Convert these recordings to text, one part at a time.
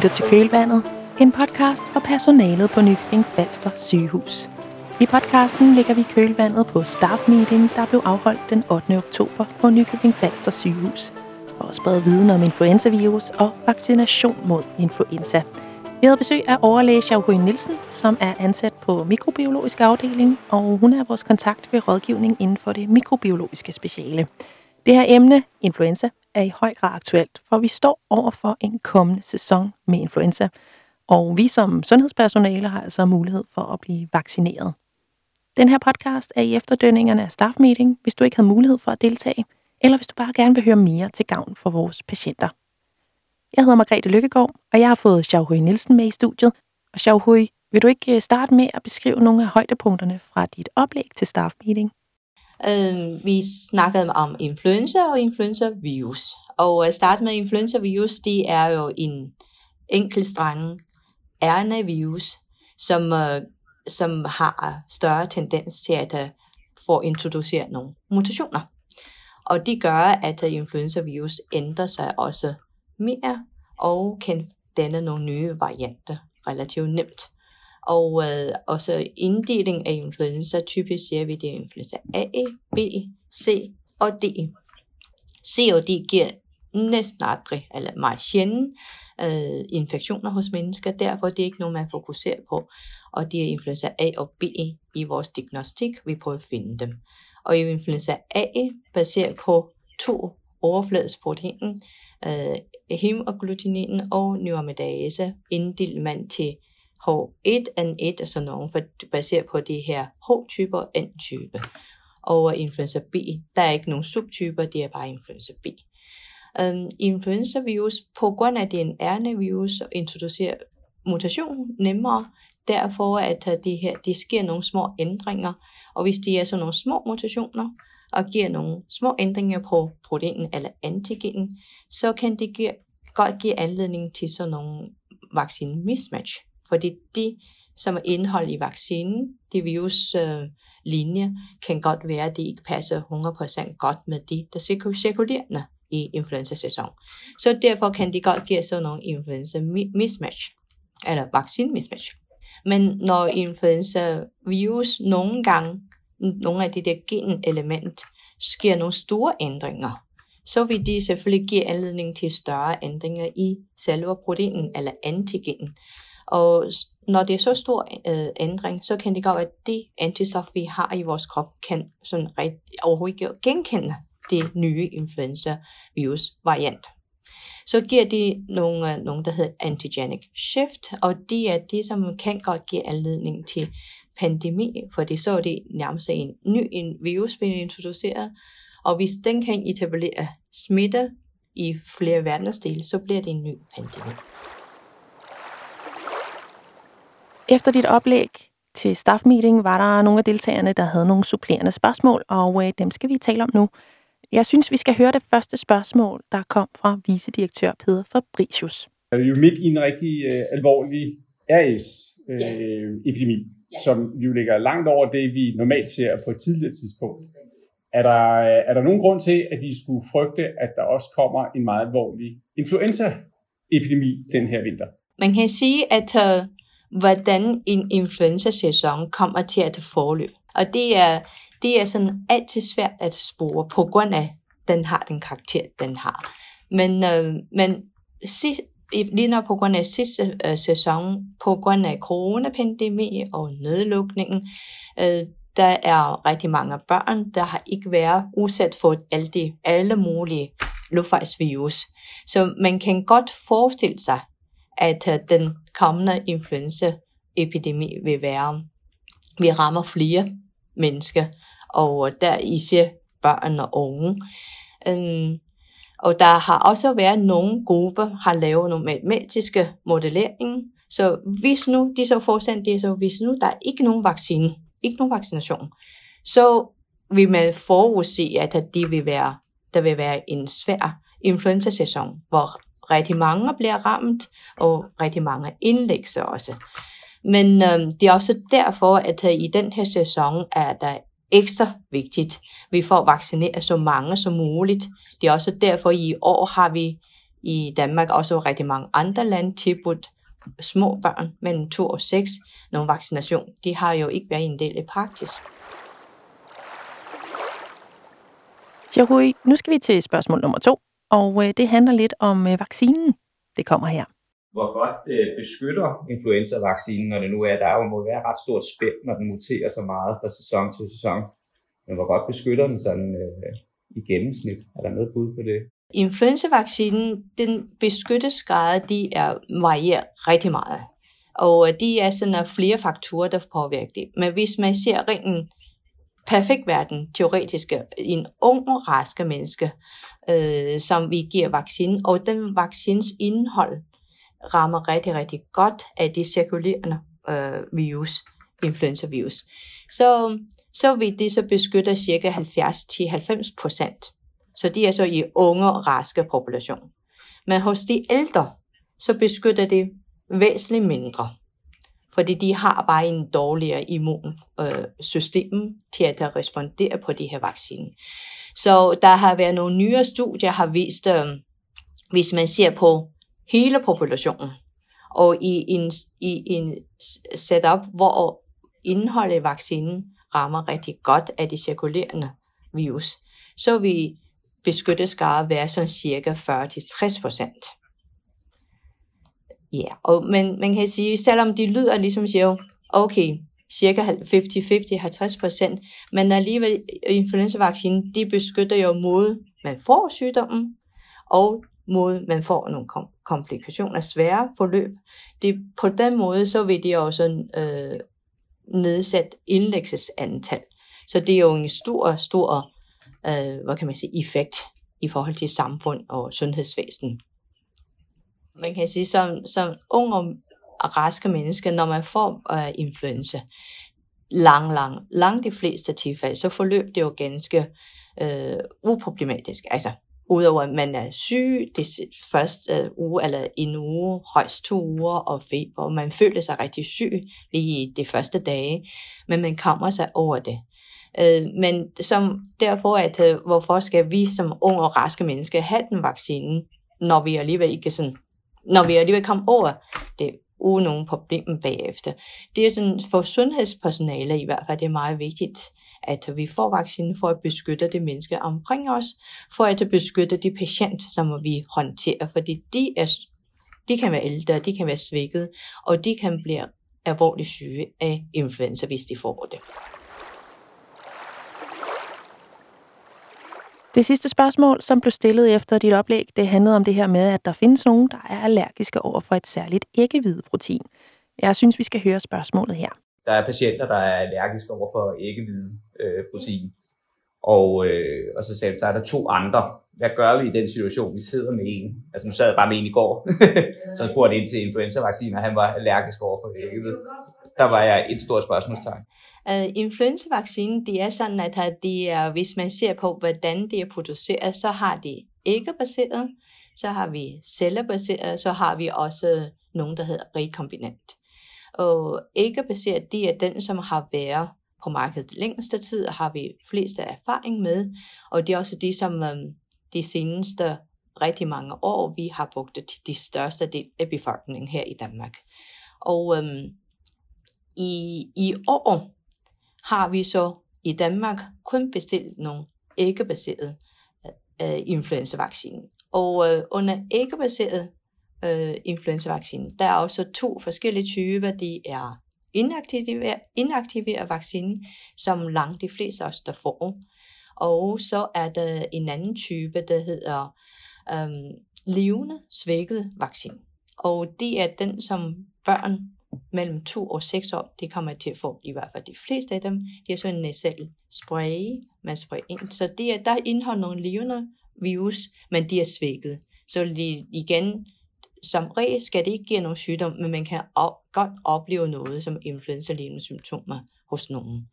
lytter til Kølvandet, en podcast for personalet på Nykøbing Falster sygehus. I podcasten lægger vi kølvandet på staff meeting, der blev afholdt den 8. oktober på Nykøbing Falster sygehus, for at sprede viden om influenzavirus og vaccination mod influenza. Vi havde besøg af overlæge Xiaohui Nielsen, som er ansat på mikrobiologisk afdeling, og hun er vores kontakt ved rådgivning inden for det mikrobiologiske speciale. Det her emne, influenza, er i høj grad aktuelt, for vi står over for en kommende sæson med influenza, og vi som sundhedspersonale har altså mulighed for at blive vaccineret. Den her podcast er i efterdønningerne af staff meeting, hvis du ikke havde mulighed for at deltage, eller hvis du bare gerne vil høre mere til gavn for vores patienter. Jeg hedder Margrethe Lykkegaard, og jeg har fået Xiaohui Nielsen med i studiet. Og Xiaohui, vil du ikke øh, starte med at beskrive nogle af højdepunkterne fra dit oplæg til staff meeting? Øh, vi snakkede om influenza og influenza-virus. Og at starte med influenza-virus, det er jo en enkeltstreng RNA-virus, som, øh, som har større tendens til at øh, få introduceret nogle mutationer. Og det gør, at øh, influenza-virus ændrer sig også mere og kan danne nogle nye varianter relativt nemt. Og øh, også inddeling af influenza, typisk siger vi det influenza A, e, B, C og D. C og D giver næsten aldrig, eller meget sjældent, øh, infektioner hos mennesker. Derfor det er ikke noget, man fokuserer på. Og det er influenza A og B i vores diagnostik. Vi prøver at finde dem. Og i influenza A, baseret på to overfladesproteiner, øh, hemagglutinin og neuraminidase, inddeler man til H1, N1 og sådan nogen, for baseret på de her H-typer og N-type. Og influenza B, der er ikke nogen subtyper, det er bare influenza B. Øhm, um, influenza-virus, på grund af det er en RNA-virus, introducerer mutation nemmere, derfor at det her, det sker nogle små ændringer, og hvis de er sådan nogle små mutationer, og giver nogle små ændringer på proteinen eller antigenen, så kan det give, godt give anledning til sådan nogle vaccine mismatch. Fordi de, som er indhold i vaccinen, de viruslinjer, øh, kan godt være, at de ikke passer 100% godt med de, der cirkulerende i influenza-sæson. Så derfor kan de godt give sådan nogle influenza-mismatch, eller vaccine-mismatch. Men når influenza-virus nogle gange, nogle af de der genelement, sker nogle store ændringer, så vil de selvfølgelig give anledning til større ændringer i selve proteinen eller antigenen. Og når det er så stor øh, ændring, så kan det godt være, at det antistof, vi har i vores krop, kan sådan ret, overhovedet ikke genkende det nye influenza-virus variant. Så giver det nogle, øh, nogle, der hedder antigenic shift, og det er det, som kan godt give anledning til pandemi, for det så er det nærmest en ny en virus bliver introduceret, og hvis den kan etablere smitte i flere verdensdele, så bliver det en ny pandemi. Efter dit oplæg til staff meeting var der nogle af deltagerne, der havde nogle supplerende spørgsmål, og øh, dem skal vi tale om nu. Jeg synes, vi skal høre det første spørgsmål, der kom fra vicedirektør Peder Fabricius. Vi er jo midt i en rigtig øh, alvorlig RS-epidemi, øh, ja. som jo ligger langt over det, vi normalt ser på et tidligere tidspunkt. Er der, er der nogen grund til, at vi skulle frygte, at der også kommer en meget alvorlig influenza-epidemi den her vinter? Man kan sige, at uh, hvordan en influenza-sæson kommer til at forløbe. Og det er, det er sådan altid svært at spore, på grund af, at den har den karakter, den har. Men, øh, men sidst, lige når på grund af sidste øh, sæson, på grund af coronapandemi og nedlukningen, øh, der er rigtig mange børn, der har ikke været udsat for alle, de, alle mulige luftvejsvirus. Så man kan godt forestille sig, at øh, den kommende influenzaepidemi vil være, vi rammer flere mennesker, og der især børn og unge. Øhm, og der har også været nogle grupper, har lavet nogle matematiske modellering, så hvis nu, de så forsendt det, så hvis nu der er ikke nogen vaccine, ikke nogen vaccination, så vil man forudse, at det vil være, der vil være en svær influenza-sæson, hvor rigtig mange bliver ramt, og rigtig mange indlæggelser også. Men øhm, det er også derfor, at øh, i den her sæson er der ekstra vigtigt, at vi får vaccineret så mange som muligt. Det er også derfor, at i år har vi i Danmark, også rigtig mange andre lande, tilbudt små børn mellem 2 og 6 nogle vaccination. De har jo ikke været en del i praksis. Jerui, nu skal vi til spørgsmål nummer to, og øh, det handler lidt om øh, vaccinen. Det kommer her. Hvor godt øh, beskytter influenza-vaccinen, når det nu er, der jo må være ret stort spænd, når den muterer så meget fra sæson til sæson. Men hvor godt beskytter den sådan øh, i gennemsnit? Er der noget bud på det? Influenzavaccinen, den beskyttelsesgrad, de er varierer rigtig meget. Og de er sådan flere faktorer, der påvirker det. Men hvis man ser rent perfekt verden, teoretisk, en ung og raske menneske, øh, som vi giver vaccinen, og den vaccins indhold rammer rigtig, rigtig godt af det cirkulerende øh, virus, influenza-virus. Så, så vil det så beskytte cirka 70-90 procent så det er så i unge, raske population. Men hos de ældre, så beskytter det væsentligt mindre. Fordi de har bare en dårligere immunsystem øh, til at respondere på de her vacciner. Så der har været nogle nyere studier, har vist, øh, hvis man ser på hele populationen, og i en, i en setup, hvor indholdet i vaccinen rammer rigtig godt af de cirkulerende virus, så vi beskyttelsesgrad være sådan cirka 40-60 procent. Ja, og men man kan sige, selvom de lyder ligesom siger, okay, cirka 50-50, 50 procent, men alligevel øh, influenzavaccinen, de beskytter jo mod, man får sygdommen, og mod, man får nogle kom- komplikationer, svære forløb. Det, på den måde, så vil det også øh, nedsætte indlæggelsesantal. Så det er jo en stor, stor øh, hvad kan man sige, effekt i forhold til samfund og sundhedsvæsen. Man kan sige, som, som ung og raske mennesker, når man får øh, influenza, lang, lang, lang de fleste tilfælde, så forløb det jo ganske øh, uproblematisk. Altså, udover at man er syg det første øh, uge, eller en uge, højst to uger, og feber, og man føler sig rigtig syg lige de første dage, men man kommer sig over det. Øh, men som derfor, at øh, hvorfor skal vi som unge og raske mennesker have den vaccine, når vi alligevel ikke sådan, når vi alligevel kommer over det uden nogen problemer bagefter. Det er sådan, for sundhedspersonale i hvert fald, det er meget vigtigt, at vi får vaccinen for at beskytte de mennesker omkring os, for at beskytte de patienter, som vi håndterer, fordi de, er, de kan være ældre, de kan være svækket, og de kan blive alvorligt syge af influenza, hvis de får det. Det sidste spørgsmål, som blev stillet efter dit oplæg, det handlede om det her med, at der findes nogen, der er allergiske over for et særligt æggehvideprotein. Jeg synes, vi skal høre spørgsmålet her. Der er patienter, der er allergiske over for æggehvideprotein. Øh, og, øh, og så sagde så er der to andre. Hvad gør vi i den situation? Vi sidder med en. Altså nu sad jeg bare med en i går, så spurgte ind til influenzavaccinen, og han var allergisk over for æggehvide. Der var jeg et stort spørgsmålstegn. Uh, influenzavaccinen, det er sådan, at de er, hvis man ser på, hvordan de er produceret, så har de æggebaseret, så har vi cellebaseret, så har vi også nogen, der hedder rekombinant. Og æggebaseret, det er den, som har været på markedet længste tid, og har vi flest erfaring med, og det er også de, som um, de seneste rigtig mange år, vi har brugt det til de største del af befolkningen her i Danmark. Og um, i, i år, har vi så i Danmark kun bestilt nogle æggebaserede øh, øh influenzavaccine. Og øh, under æggebaseret øh, influenzavaccine, der er også to forskellige typer. De er inaktiveret, inaktiveret vaccine, som langt de fleste os der får. Og så er der en anden type, der hedder øh, levende svækket vaccine. Og det er den, som børn mellem 2 og 6 år, det kommer til at få i hvert fald de fleste af dem. De har sådan en nasal spray, man sprayer ind. Så det er, der indeholder nogle levende virus, men de er svækket. Så de, igen, som regel skal det ikke give nogen sygdom, men man kan op, godt opleve noget som influenza-lignende symptomer hos nogen.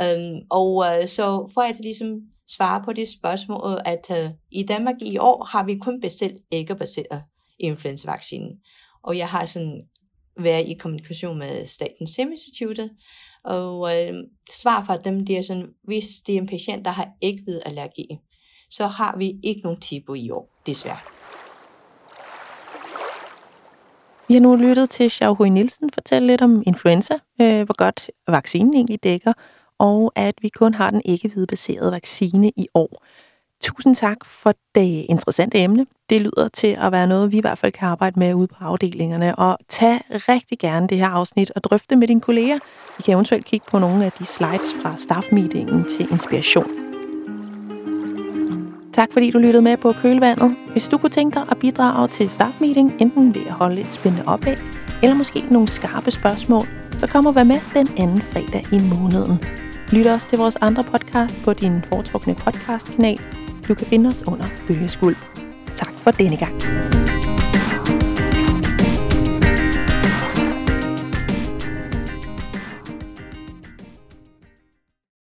Um, og uh, så for at ligesom svare på det spørgsmål, at uh, i Danmark i år har vi kun bestilt æggebaseret influenza-vaccine. Og jeg har sådan være i kommunikation med Statens Serum Institute, og øh, svar fra dem, det er sådan, hvis det er en patient, der har ægvidallergi, så har vi ikke nogen TIBO i år, desværre. Vi har nu lyttet til Xiaohui Nielsen fortælle lidt om influenza, øh, hvor godt vaccinen egentlig dækker, og at vi kun har den ikke-hvidbaserede vaccine i år. Tusind tak for det interessante emne. Det lyder til at være noget, vi i hvert fald kan arbejde med ude på afdelingerne. Og tag rigtig gerne det her afsnit og drøfte med dine kolleger. I kan eventuelt kigge på nogle af de slides fra staffmeetingen til inspiration. Tak fordi du lyttede med på Kølevandet. Hvis du kunne tænke dig at bidrage til staffmeeting, enten ved at holde et spændende oplæg, eller måske nogle skarpe spørgsmål, så kom og vær med den anden fredag i måneden. Lyt også til vores andre podcast på din foretrukne podcastkanal. Du kan finde os under Bøgeskuld. Tak for denne gang.